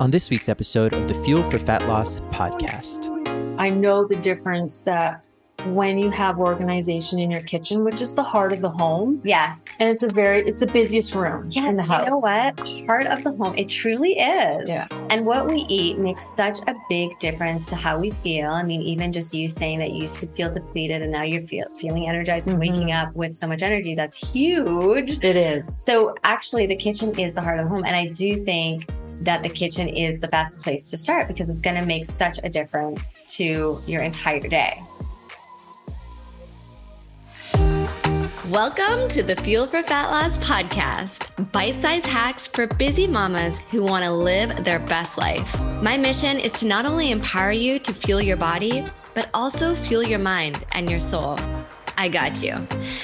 on this week's episode of the Fuel for Fat Loss podcast. I know the difference that when you have organization in your kitchen, which is the heart of the home. Yes. And it's a very it's the busiest room yes, in the house. You know what? Heart of the home. It truly is. Yeah. And what we eat makes such a big difference to how we feel. I mean, even just you saying that you used to feel depleted and now you're feel, feeling energized and Mhm. waking up with so much energy, that's huge. It is. So actually the kitchen is the heart of the home. And I do think that the kitchen is the best place to start because it's going to make such a difference to your entire day. Welcome to the Fuel for Fat Loss podcast, bite sized hacks for busy mamas who want to live their best life. My mission is to not only empower you to fuel your body, but also fuel your mind and your soul. I got you.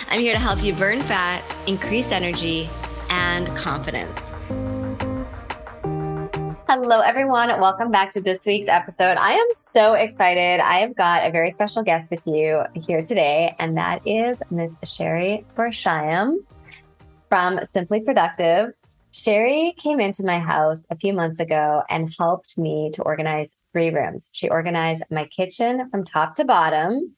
I'm here to help you burn fat, increase energy, and confidence. Hello, everyone. Welcome back to this week's episode. I am so excited. I have got a very special guest with you here today, and that is Ms. Sherry Borsheim from Simply Productive. Sherry came into my house a few months ago and helped me to organize three rooms. She organized my kitchen from top to bottom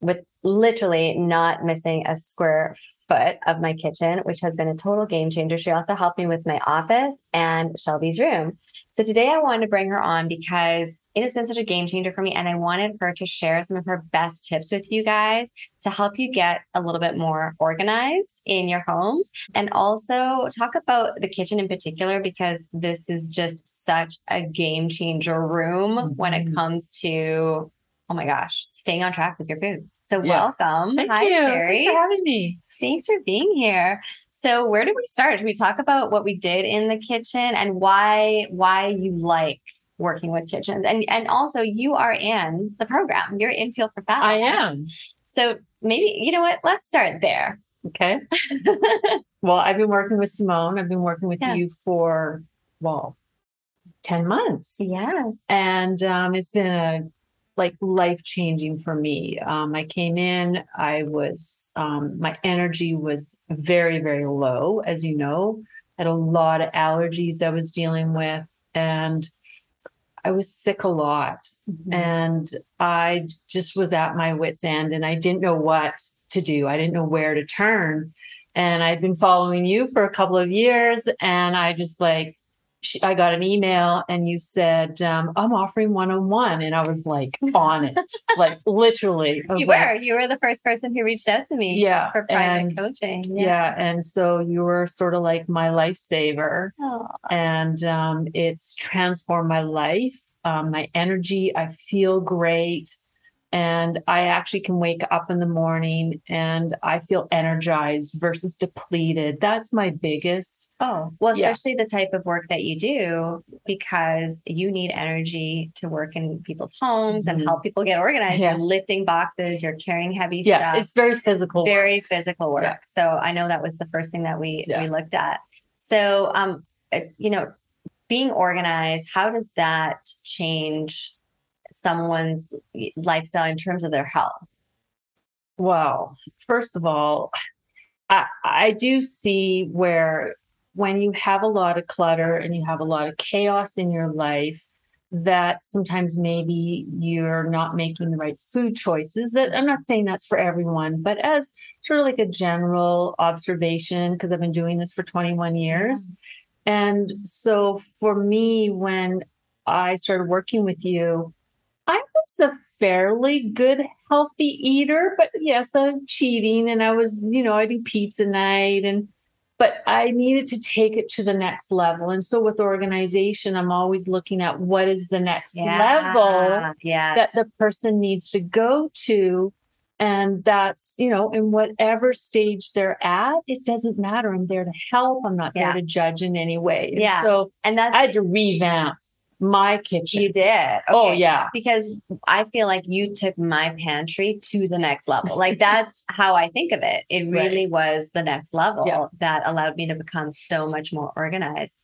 with literally not missing a square foot of my kitchen, which has been a total game changer. She also helped me with my office and Shelby's room. So today I wanted to bring her on because it has been such a game changer for me. And I wanted her to share some of her best tips with you guys to help you get a little bit more organized in your homes and also talk about the kitchen in particular because this is just such a game changer room when it Mhm. comes to, oh my gosh, staying on track with your food. So welcome. Thank Hi, you. Sherry. Thanks for having me. Thanks for being here. So, where do we start? Should we talk about what we did in the kitchen and why why you like working with kitchens? And and also, you are in the program. You're in Fuel for Fat. I am. So maybe you know what? Let's start there. Okay. Well, I've been working with Simone. I've been working with Yeah. you for well, 10 months. yes. and um, it's been a like life changing for me. Um, I came in, I was um, my energy was very very low, as you know. Had a lot of allergies I was dealing with, and I was sick a lot, and I just was at my wits end, and I didn't know what to do. I didn't know where to turn. And I'd been following you for a couple of years, and I just like she, I got an email and you said, um, I'm offering one on one. And I was like on it, like literally. You like, were. You were the first person who reached out to me Yeah. for private and- coaching. Yeah. And so you were sort of like my lifesaver. Oh, And um, it's transformed my life, um, my energy. I feel great. And I actually can wake up in the morning and I feel energized versus depleted. That's my biggest. oh. well, especially the type of work that you do because you need energy to work in people's homes and Mhm. help people get organized. Yes. You're lifting boxes, you're carrying heavy Yeah. stuff. It's very physical. very physical work. Yeah. So I know that was the first thing that we Yeah. we looked at. So um uh, you know being organized how does that change someone's lifestyle in terms of their health? Well, first of all, I, I do see where when you have a lot of clutter and you have a lot of chaos in your life, that sometimes maybe you're not making the right food choices. That I'm not saying that's for everyone, but as sort of like a general observation, because I've been doing this for 21 years. Mm-hmm. And so for me, when I started working with you, was a fairly good, healthy eater, but yes, I'm cheating and I was, you know, I do pizza night and but I needed to take it to the next level. And so with organization, I'm always looking at what is the next level Yeah. that the person needs to go to. And that's, you know, in whatever stage they're at, it doesn't matter. I'm there to help. I'm not Yeah. there to judge in any way. And Yeah. So and that's I had to revamp my kitchen. you did. Oh, yeah. Because I feel like you took my pantry to the next level. Like that's how I think of it. It Right. really was the next level Yeah. that allowed me to become so much more organized.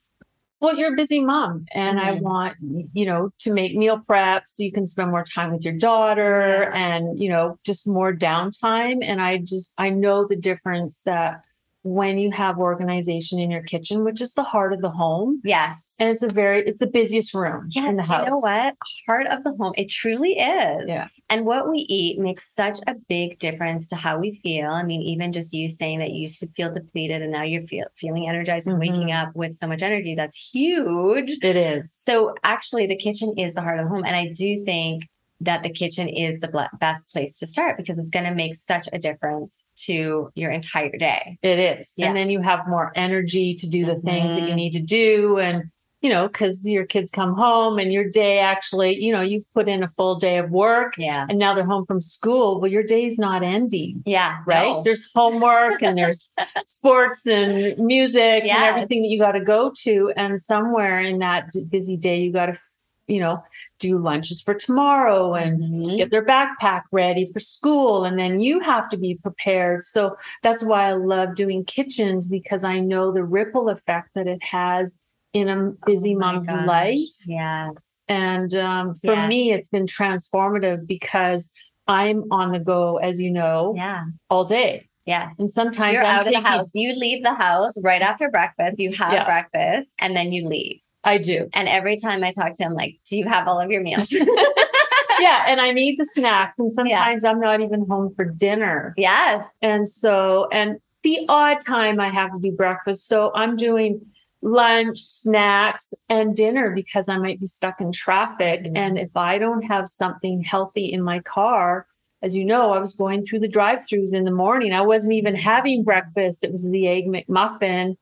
well, you're a busy mom, and I Mhm. want you know to make meal prep so you can spend more time with your daughter, Yeah. and you know just more downtime. And I just I know the difference that when you have organization in your kitchen, which is the heart of the home. Yes. And it's a very, it's the busiest room yes, in the house. you know what? Heart of the home. It truly is. Yeah. And what we eat makes such a big difference to how we feel. I mean, even just you saying that you used to feel depleted and now you're feel, feeling energized and waking Mhm. up with so much energy, that's huge. It is. So actually, the kitchen is the heart of the home. And I do think that the kitchen is the best place to start because it's going to make such a difference to your entire day. It is. Yeah. And then you have more energy to do the things that you Mhm. need to do. And, you know, because your kids come home and your day actually, you know, you've put in a full day of work Yeah. and now they're home from school. Well, your day's not ending. Yeah. right? no. There's homework and there's sports and music Yes. and everything that you got to go to. And somewhere in that busy day, you got to, you know, do lunches for tomorrow and Mhm. get their backpack ready for school. And then you have to be prepared. So that's why I love doing kitchens because I know the ripple effect that it has in a busy Oh mom's gosh. life. Yes. And um, for Yes. me, it's been transformative because I'm on the go, as you know, Yeah. all day. Yes. And sometimes You're I'm out of taking, the house. You leave the house right after breakfast. You have Yeah. breakfast and then you leave. I do. And every time I talk to him, like, do you have all of your meals? yeah. And I need the snacks. And sometimes I'm not even home for dinner. yes. And so, and the odd time I have to do breakfast. So I'm doing lunch, snacks, and dinner because I might be stuck in traffic. Mhm. And if I don't have something healthy in my car, as you know, I was going through the drive throughs in the morning. I wasn't even having breakfast. It was the egg McMuffin.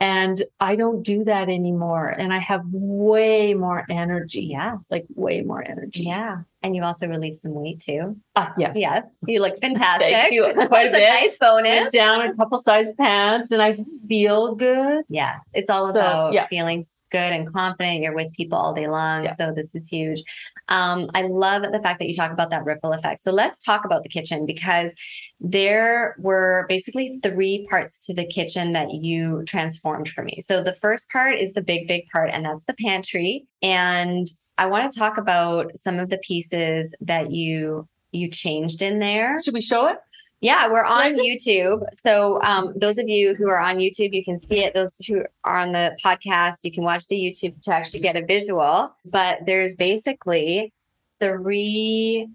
And I don't do that anymore. And I have way more energy. Yeah. Like way more energy. Yeah. And you also released some weight too. Ah, yes. Yes. You look fantastic. Thank you quite a That's a bit. nice Went bonus. down a couple size pants and I feel good. Yes. It's all So, about yeah. feeling good and confident. You're with people all day long. Yeah. So this is huge. Um, I love the fact that you talk about that ripple effect. So let's talk about the kitchen because there were basically three parts to the kitchen that you transformed for me. So the first part is the big, big part, and that's the pantry. And I want to talk about some of the pieces that you you changed in there. Should we show it? Yeah, we're Should on just- YouTube. So um, those of you who are on YouTube, you can see it. Those who are on the podcast, you can watch the YouTube to actually get a visual. But there's basically three.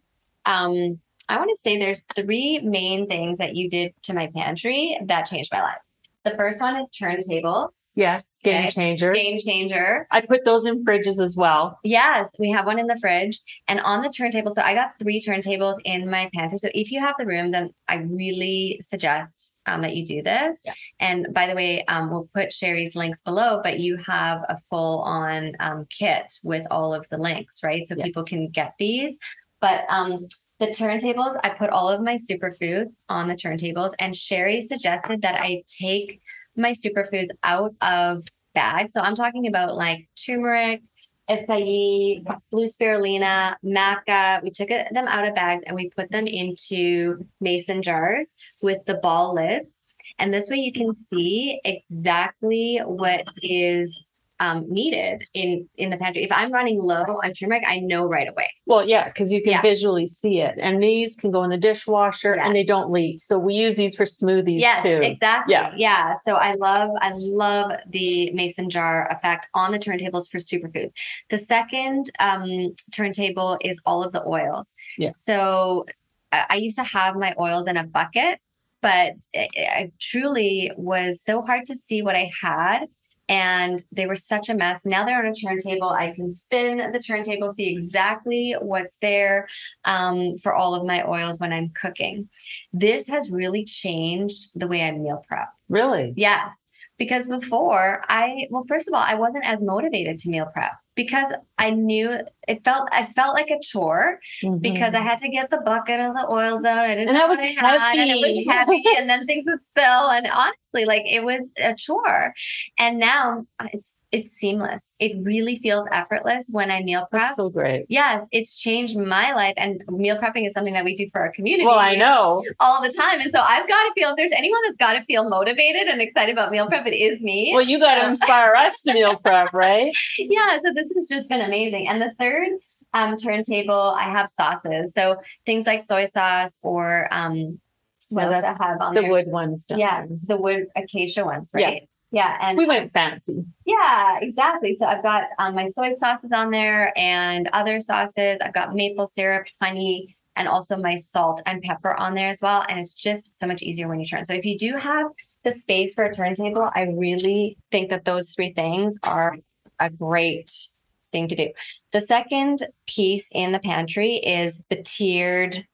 Um, I want to say there's three main things that you did to my pantry that changed my life. The first one is turntables, Yes. Game Okay. changers. game changer. I put those in fridges as well. Yes, we have one in the fridge and on the turntable. So I got three turntables in my pantry. So if you have the room, then I really suggest um, that you do this. Yeah. And by the way, um, we'll put Sherry's links below, but you have a full on um, kit with all of the links, right? So Yeah. people can get these. But um, the turntables, I put all of my superfoods on the turntables, and Sherry suggested that I take my superfoods out of bags. So I'm talking about like turmeric, acai, blue spirulina, maca. We took it, them out of bags and we put them into mason jars with the ball lids. And this way you can see exactly what is um, needed in in the pantry. If I'm running low on turmeric, I know right away. Well, yeah, because you can Yeah. visually see it. And these can go in the dishwasher Yeah. and they don't leak. So we use these for smoothies Yes, too. exactly. Yeah. Yeah. So I love, I love the mason jar effect on the turntables for superfoods. The second um, turntable is all of the oils. Yeah. So I, I used to have my oils in a bucket, but it, it truly was so hard to see what I had. And they were such a mess. Now they're on a turntable. I can spin the turntable, see exactly what's there um, for all of my oils when I'm cooking. This has really changed the way I meal prep. Really? Yes. Because before I, well, first of all, I wasn't as motivated to meal prep because I knew it felt, I felt like a chore because I mm-hmm. had to get the bucket of the oils out. I didn't And that was I had, and it was heavy, and then things would spill. And honestly, like it was a chore. And now it's it's seamless. It really feels effortless when I meal prep. That's so great. yes, it's changed my life, and meal prepping is something that we do for our community Well, I know. all the time. And so I've got to feel if there's anyone that's got to feel motivated and excited about meal prep, it is me. Well, you got to Um, inspire us to meal prep, right? yeah, so this has just been amazing. And the third um, turntable, I have sauces. So things like soy sauce or um, What So else that's have on the there? wood ones. Done. Yeah, the wood acacia ones, right? Yeah, and we went fancy. yeah, exactly. So I've got um, my soy sauces on there and other sauces. I've got maple syrup, honey, and also my salt and pepper on there as well. And it's just so much easier when you turn. So if you do have the space for a turntable, I really think that those three things are a great thing to do. The second piece in the pantry is the tiered.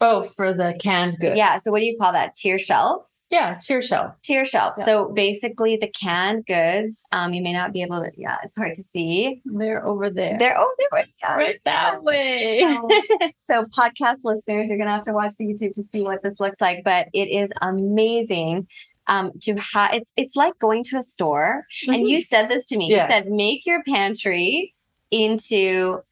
Oh, for the canned goods. Yeah. So what do you call that? Tier shelves. yeah, tier shelf. tier shelf. Yeah. So basically, the canned goods, um, you may not be able to. Yeah, it's hard to see. They're over there. They're oh, they're right, yeah, right that way. So, podcast listeners, you're gonna have to watch the YouTube to see what this looks like. But it is amazing. Um, to have it's it's like going to a store, and you said this to me. Mm-hmm. Yeah. You said make your pantry into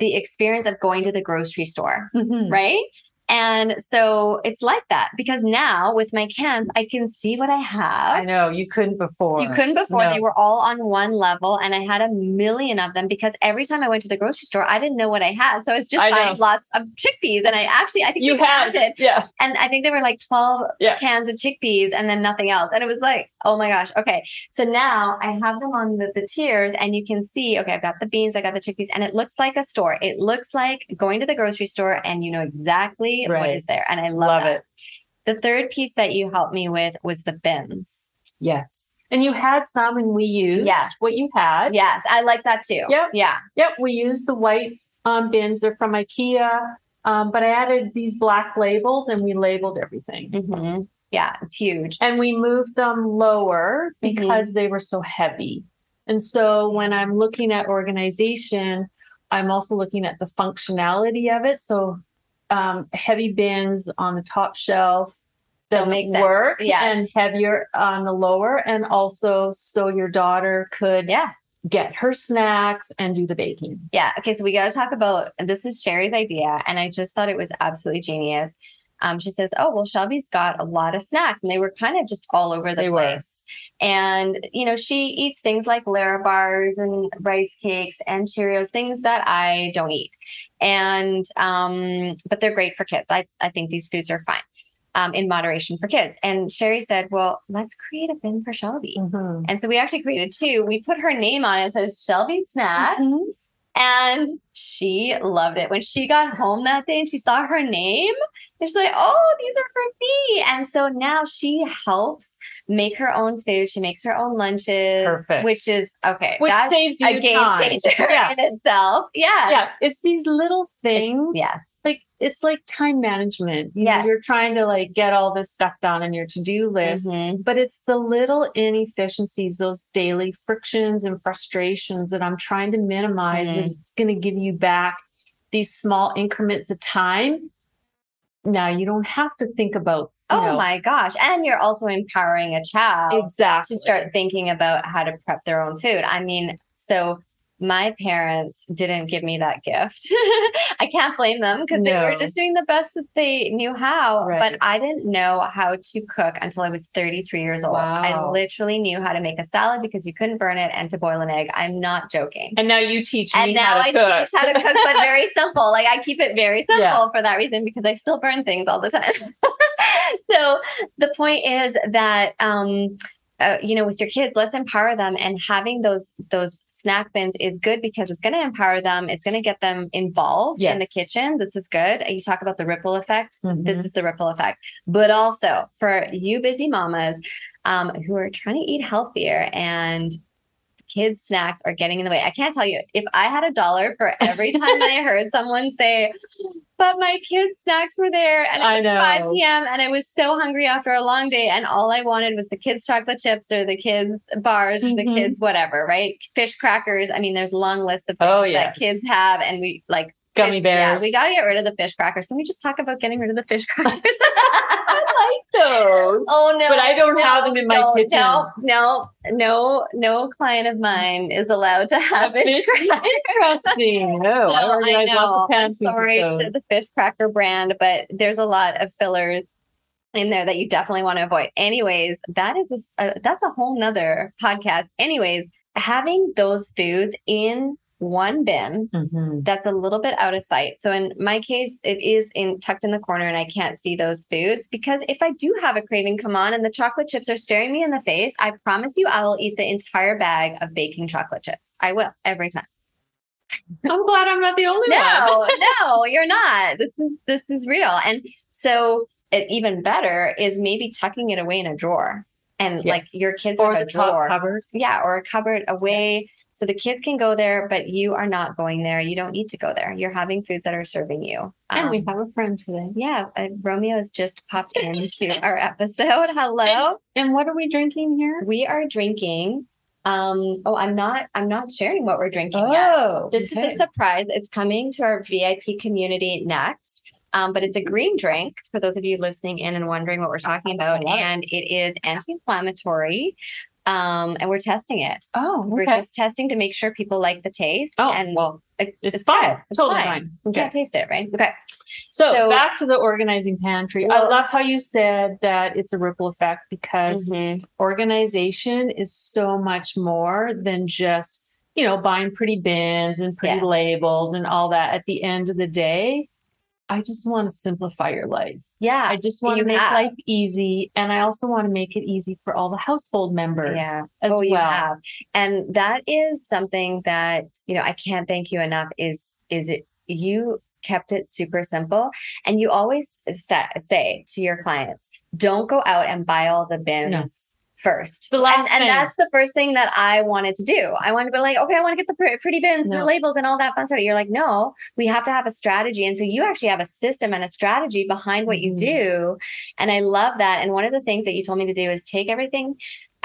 the experience of going to the grocery store Mhm. right? And so it's like that because now with my cans, I can see what I have. I know you couldn't before. You couldn't before. No. They were all on one level, and I had a million of them because every time I went to the grocery store, I didn't know what I had. So I was just I buying know. lots of chickpeas. And I actually, I think You had counted, Yeah. and I think there were like 12 Yeah. cans of chickpeas and then nothing else. And it was like, oh my gosh. Okay. So now I have them on the, the tiers, and you can see, okay, I've got the beans, I got the chickpeas, and it looks like a store. It looks like going to the grocery store, and you know exactly what Right. is there. And I love, Love it. The third piece that you helped me with was the bins. Yes. And you had some and we used Yes. what you had. Yes, I like that too. Yep. Yeah. Yep. We used the white um, bins. They're from IKEA. Um, but I added these black labels and we labeled everything. hmm Yeah, it's huge. And we moved them lower Mhm. because they were so heavy. And so when I'm looking at organization, I'm also looking at the functionality of it. So um, heavy bins on the top shelf doesn't make sense. work Yeah. and heavier on the lower. And also so your daughter could Yeah. get her snacks and do the baking. Yeah. Okay. So we got to talk about this is Sherry's idea. And I just thought it was absolutely genius. Um, she says, Oh, well, Shelby's got a lot of snacks, and they were kind of just all over the They were. place. And, you know, she eats things like Larabars and rice cakes and Cheerios, things that I don't eat. And, um, but they're great for kids. I, I think these foods are fine um, in moderation for kids. And Sherry said, Well, let's create a bin for Shelby. Mm-hmm. And so we actually created two. We put her name on it. It says Shelby Snack. And she loved it. When she got home that day and she saw her name, she's like, oh, these are for me. And so now she helps make her own food. She makes her own lunches, Perfect. which is okay. Which that's saves you a game time. changer Yeah. in itself. Yeah. Yeah, it's these little things. Yeah. It's like time management. You know, you're trying to like get all this stuff done on your to-do list. Mhm. But it's the little inefficiencies, those daily frictions and frustrations that I'm trying to minimize. Mhm. It's going to give you back these small increments of time. Now you don't have to think about, Oh know, my gosh. And you're also empowering a child exactly. to start thinking about how to prep their own food. I mean, so my parents didn't give me that gift. I can't blame them because they were just doing the best that they knew how. Right. But I didn't know how to cook until I was 33 years old. I literally knew how to make a salad because you couldn't burn it and to boil an egg. I'm not joking. And now you teach me And now how to I cook. teach how to cook, but very simple. Like I keep it very simple Yeah. for that reason because I still burn things all the time. so the point is that um uh, you know with your kids let's empower them and having those those snack bins is good because it's going to empower them it's going to get them involved in the kitchen. This is good. You talk about the ripple effect. This Mhm. is the ripple effect. But also for you busy mamas um, who are trying to eat healthier and kids snacks are getting in the way. I can't tell you if i had a dollar for every time i heard someone say but my kids snacks were there and I it was 5 p.m and i was so hungry after a long day and all i wanted was the kids chocolate chips or the kids bars or the Mhm. kids whatever right? Fish crackers. I mean there's long lists of things Oh, that kids have and we like Gummy fish- bears. Yeah, we got to get rid of the fish crackers. Can we just talk about getting rid of the fish crackers? I like those. oh no! But I don't have them in my kitchen. No, no, no, no client of mine is allowed to have A fish fish crackers. Interesting. No, I No, I know. I'm sorry to the fish cracker brand, but there's a lot of fillers in there that you definitely want to avoid. Anyways, that is a, uh, that's a whole nother podcast. Anyways, having those foods in one bin Mhm. that's a little bit out of sight. So in my case, it is in tucked in the corner and I can't see those foods because if I do have a craving come on and the chocolate chips are staring me in the face, I promise you I will eat the entire bag of baking chocolate chips. I will every time. I'm glad I'm not the only one. No, no, you're not. This is this is real. And so it, even better is maybe tucking it away in a drawer. And like your kids Or have a drawer. cupboard. Yeah, or a cupboard away so the kids can go there, but you are not going there. You don't need to go there. You're having foods that are serving you. And we Um, have a friend today. yeah, uh, Romeo has just popped into our episode. Hello. And what are we drinking here? We are drinking. Um, oh, I'm not. I'm not sharing what we're drinking yet. Oh, This is a surprise. It's coming to our VIP community next. Um, but it's a green drink for those of you listening in and wondering what we're talking about. And it is anti-inflammatory. Um, and we're testing it. Oh, We're just testing to make sure people like the taste. Oh, and well, it- it's, fine. good. It's totally fine. fine. You Okay. can't taste it, right? Okay. So, So- back to the organizing pantry. I love how you said that it's a ripple effect because Mhm. organization is so much more than just, you know, buying pretty bins and pretty Yes. labels and all that. At the end of the day, I just want to simplify your life. Yeah. I just want to make have. life easy. And I also want to make it easy for all the household members Yeah. as oh, well. you have. And that is something that, you know, I can't thank you enough is is it you kept it super simple and you always sa- say to your clients, don't go out and buy all the bins first. The last and, and that's the first thing that I wanted to do. I wanted to be like, okay, I want to get the pretty bins, No. the labels, and all that fun stuff. You're like, no, we have to have a strategy. And so you actually have a system and a strategy behind what you Mhm. do. And I love that. And one of the things that you told me to do is take everything,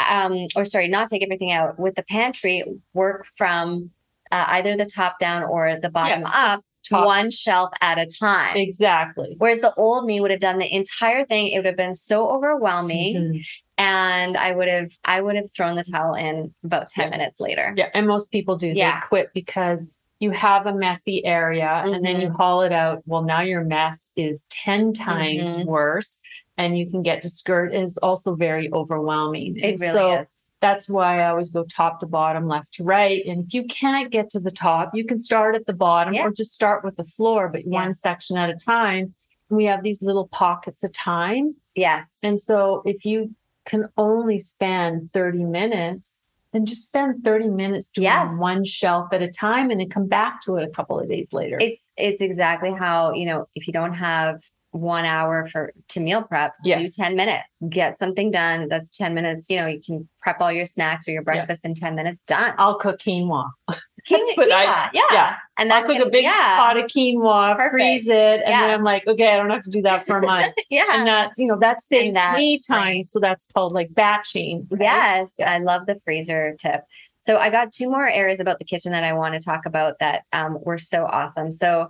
um, or sorry, not take everything out with the pantry, work from uh, either the top down or the bottom up, Top- one shelf at a time. Exactly. Whereas the old me would have done the entire thing. It would have been so overwhelming Mhm. And I would have I would have thrown the towel in about 10 Yeah. minutes later. Yeah, and most people do. Yeah. They quit because you have a messy area and then you Mm-hmm. haul it out. Well, now your mess is 10 times Mhm. worse and you can get discouraged. It's also very overwhelming. It And really so is. that's why I always go top to bottom, left to right. And if you can't get to the top, you can start at the bottom Yeah. or just start with the floor, but one section at a time. We have these little pockets of time. Yes. And so if you can only spend 30 minutes, then just spend 30 minutes doing Yes. one shelf at a time and then come back to it a couple of days later. it's it's exactly how, you know, if you don't have one hour for to meal prep, Yes. do 10 minutes. Get something done. That's 10 minutes. You know, you can prep all your snacks or your breakfast in 10 minutes. Done. I'll cook quinoa. Can That's what I- yeah, yeah. yeah. And that's cook a big yeah, pot of quinoa, Perfect. freeze it, and then I'm like, okay, I don't have to do that for a month. yeah. and that, you know, that saves that's me time. great. So that's called like batching. right? Yes, Yeah. I love the freezer tip. So I got two more areas about the kitchen that I want to talk about that um, were so awesome. So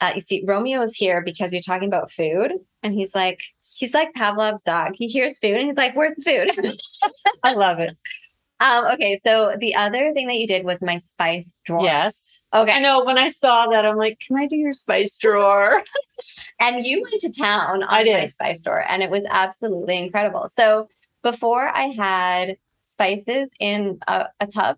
uh, you see, Romeo is here because you're talking about food, and he's like, he's like Pavlov's dog. He hears food, and he's like, "Where's the food?" I love it. Um, okay, so the other thing that you did was my spice drawer. Yes. Okay. I know when I saw that, I'm like, can I do your spice drawer? And you went to town on I did. my spice drawer, and it was absolutely incredible. So before I had spices in a, a tub,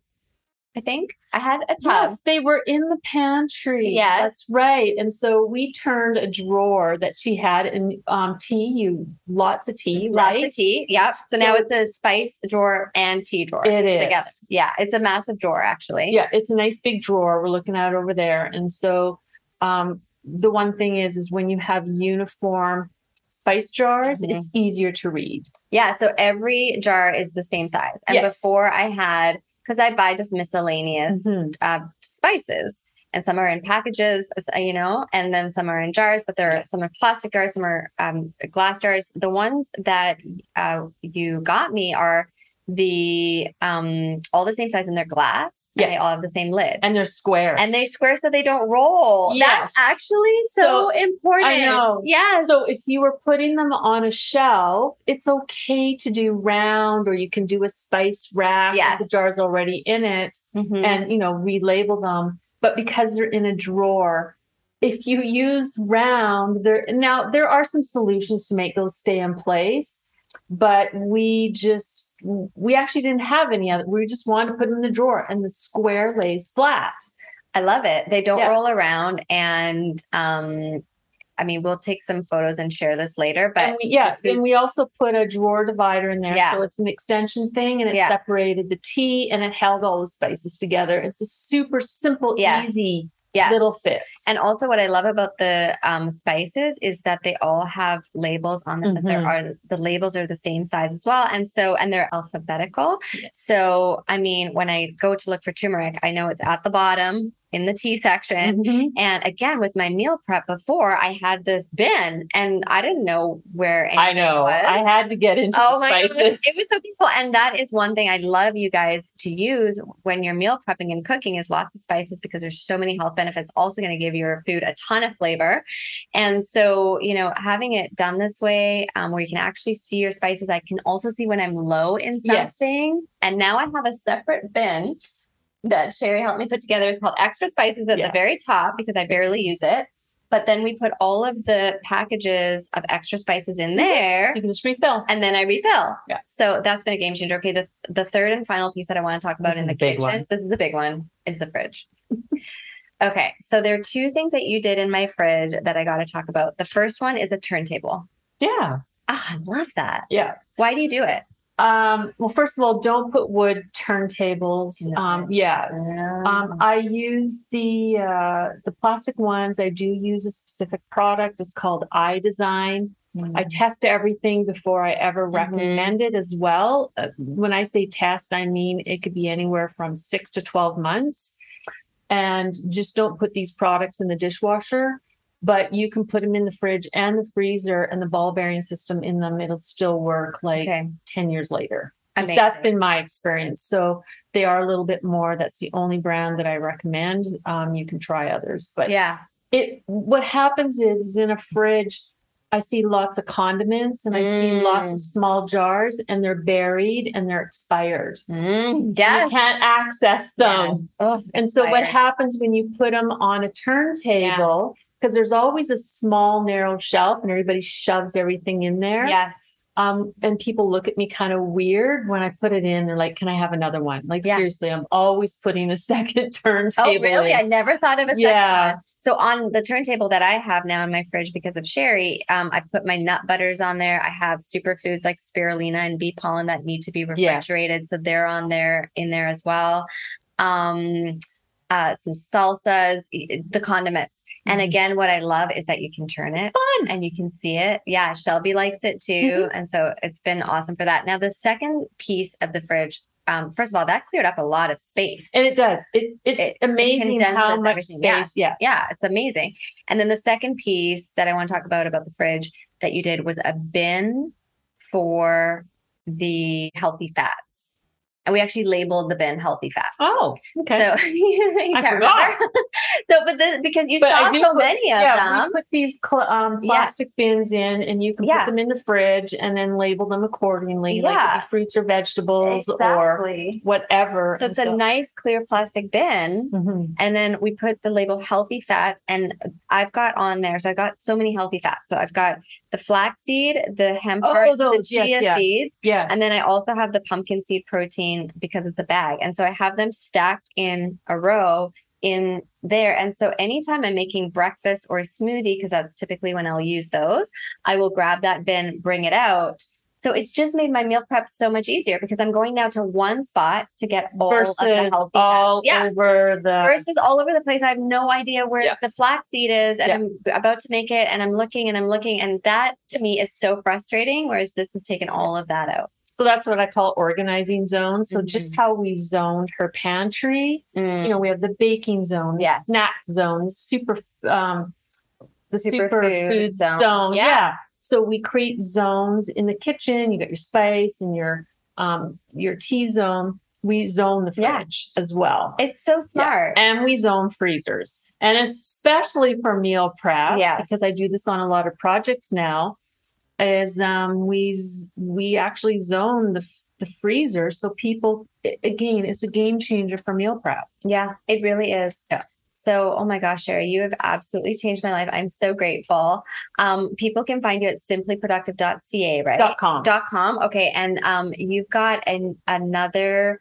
I think I had a tub. Yes, they were in the pantry. Yes. that's right. And so we turned a drawer that she had in um, tea. You lots of tea, Lots of tea. Yep. So, now it's a spice drawer and tea drawer It is. together. Yeah, it's a massive drawer actually. Yeah, it's a nice big drawer. We're looking at it over there. And so um, the one thing is, is when you have uniform spice jars, Mhm. it's easier to read. Yeah. So every jar is the same size. And Yes. before I had, because I buy just miscellaneous Mhm. uh, spices. And some are in packages, you know, and then some are in jars, but there are Yes. some are plastic jars, some are um, glass jars. The ones that uh, you got me are the um all the same size and they're glass. And they all have the same lid. And they're square. and they square so they don't roll. Yes. That's actually so, So, important. I know. Yes. So if you were putting them on a shelf, it's okay to do round, or you can do a spice rack Yes. with the jars already in it, Mhm. and you know relabel them. But because they're in a drawer, if you use round, there now there are some solutions to make those stay in place. But we just we actually didn't have any other. We just wanted to put them in the drawer, and the square lays flat. I love it. They don't Yeah. roll around and um I mean we'll take some photos and share this later, but and we, yes, and we also put a drawer divider in there, Yeah. so it's an extension thing, and it Yeah. separated the tea and it held all the spices together. It's a super simple, easy yeah. little fix. And also, what I love about the um, spices is that they all have labels on them. That there are the labels are the same size as well, and so and they're alphabetical. So, I mean, when I go to look for turmeric, I know it's at the bottom in the tea section. Mhm. And again, with my meal prep before, I had this bin, and I didn't know where I know. was. I had to get into Oh the my goodness, spices. it was so beautiful. And that is one thing I love you guys to use when you're meal prepping and cooking is lots of spices because there's so many health benefits. Also going to give your food a ton of flavor. And so, you know, having it done this way, um, where you can actually see your spices, I can also see when I'm low in Yes. something. And now I have a separate bin that Sherry helped me put together. is called extra spices at Yes. the very top because I barely use it. But then we put all of the packages of extra spices in there you can just refill. and then I refill. Yeah. So that's been a game changer. Okay, the the third and final piece that I want to talk about This in the kitchen. one. This is a big one. Is the fridge. okay, so there are two things that you did in my fridge that I got to talk about. The first one is a turntable. Yeah. Oh, I love that. Yeah. Why do you do it? Um, well, first of all, don't put wood turntables. The Um, yeah. Mm. Um, I use the uh, the plastic ones. I do use a specific product. It's called iDesign. I test everything before I ever Mhm. recommend it as well. Uh, when I say test, I mean it could be anywhere from six to 12 months. And just don't put these products in the dishwasher, but you can put them in the fridge and the freezer and the ball bearing system in them. It'll still work like okay. 10 years later. That's been my experience. So they are a little bit more. That's the only brand that I recommend. Um, you can try others, but yeah. it what happens is, is in a fridge i see lots of condiments and i see lots Mm. of small jars and they're buried and they're expired Mm, yes. you can't access them Yes. Oh, and so what happens when you put them on a turntable because there's always a small narrow shelf and everybody shoves everything in there yes. um, and people look at me kind of weird when I put it in. They're like, "Can I have another one?" Like Yeah. seriously, I'm always putting a second turntable. Oh, really? in. I never thought of a second Yeah. one. So on the turntable that I have now in my fridge because of Sherry, um, I put my nut butters on there. I have superfoods like spirulina and bee pollen that need to be Yes. refrigerated, so they're on there in there as well. Um, uh, some salsas, the condiments, and Mhm. again, what I love is that you can turn It's it fun. and you can see it. Yeah, Shelby likes it too. And so it's been awesome for that. Now, the second piece of the fridge, um, first of all, that cleared up a lot of space. And it does. It it's It- it amazing how much everything. space. Yeah. yeah, it's amazing. And then the second piece that I want to talk about about the fridge that you did was a bin for the healthy fats. And we actually labeled the bin healthy fats. Oh, okay. So you I forgot. remember. so, but this, because you But saw so put- many of yeah, them, we put these cl- um, Yeah. plastic bins in, and you can Yeah. put them in the fridge and then label them accordingly, like Yeah. be fruits or vegetables or whatever. So And it's a nice clear plastic bin. Mhm. And then we put the label healthy fats. And I've got on there, so I've got so many healthy fats. So I've got the flaxseed, the hemp Oh, hearts, those, the chia yes. seeds. Yes, And then I also have the pumpkin seed protein because it's a bag. And so I have them stacked in a row in there. And so anytime I'm making breakfast or smoothie, because that's typically when I'll use those, I will grab that bin, bring it out. So it's just made my meal prep so much easier because I'm going now to one spot to get all versus of the healthy all. Yeah. over the Versus all over the place. I have no idea where Yeah. the flaxseed is and Yeah. I'm about to make it and I'm looking and I'm looking. And that to me is so frustrating. Whereas this has taken all of that out. So that's what I call organizing zones. So Mhm. just how we zoned her pantry. Mm. You know, we have the baking zone, the Yes. snack zone, super um the Superfood super food zone. zone. Yeah. Yeah. So we create zones in the kitchen. You got your spice and your um your tea zone. We zone the Yeah. fridge as well. It's so smart. And we zone freezers. And especially for meal prep, Yes. because I do this on a lot of projects now, is um we we actually zone the the freezer so people again it's a game changer for meal prep. Yeah, it really is. Yeah. So, oh my gosh, Sherry, you have absolutely changed my life. I'm so grateful. Um, people can find you at simplyproductive.ca, right? Dot com. Dot com. Okay. And um, you've got an, another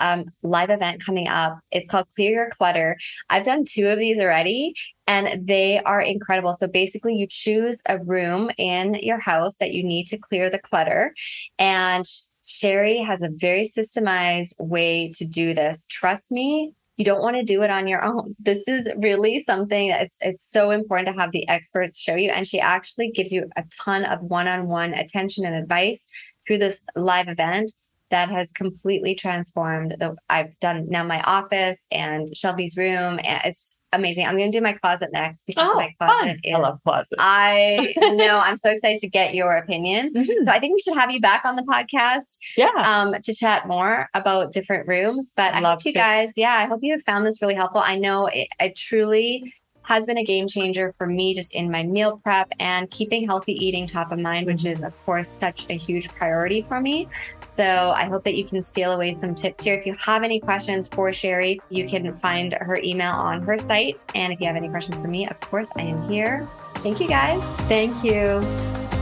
um, live event coming up. It's called Clear Your Clutter. I've done two of these already and they are incredible. So basically, you choose a room in your house that you need to clear the clutter. And Sherry has a very systemized way to do this. Trust me, you don't want to do it on your own. This is really something that it's it's so important to have the experts show you. And she actually gives you a ton of one-on-one attention and advice through this live event that has completely transformed the I've done now my office and Shelby's room. And it's amazing. I'm going to do my closet next because Oh, my closet fun. is. I love closets. I know. I'm so excited to get your opinion. Mhm. So I think we should have you back on the podcast yeah. um, to chat more about different rooms. But I Love hope you to. guys, yeah, I hope you have found this really helpful. I know it, it truly has been a game changer for me just in my meal prep and keeping healthy eating top of mind, which is, mm-hmm. of course, such a huge priority for me. So I hope that you can steal away some tips here. If you have any questions for Sherry, you can find her email on her site. And if you have any questions for me, of course, I am here. Thank you guys. Thank you.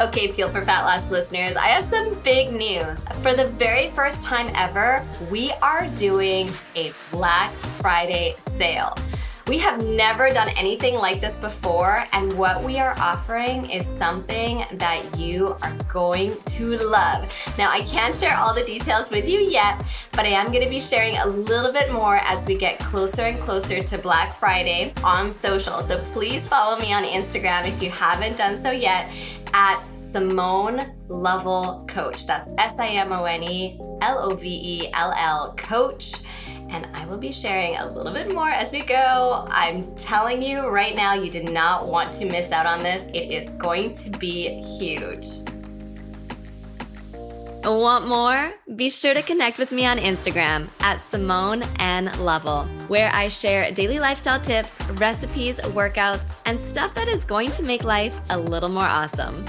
Okay, Fuel for Fat Loss listeners, I have some big news. For the very first time ever, we are doing a Black Friday sale. We have never done anything like this before, and what we are offering is something that you are going to love. Now, I can't share all the details with you yet, but I am going to be sharing a little bit more as we get closer and closer to Black Friday on social. So please follow me on Instagram if you haven't done so yet at Simone Lovell Coach. That's S I M O N E L O V E L L Coach. And I will be sharing a little bit more as we go. I'm telling you right now, you did not want to miss out on this. It is going to be huge. Want more? Be sure to connect with me on Instagram at Simone N Lovell, where I share daily lifestyle tips, recipes, workouts, and stuff that is going to make life a little more awesome.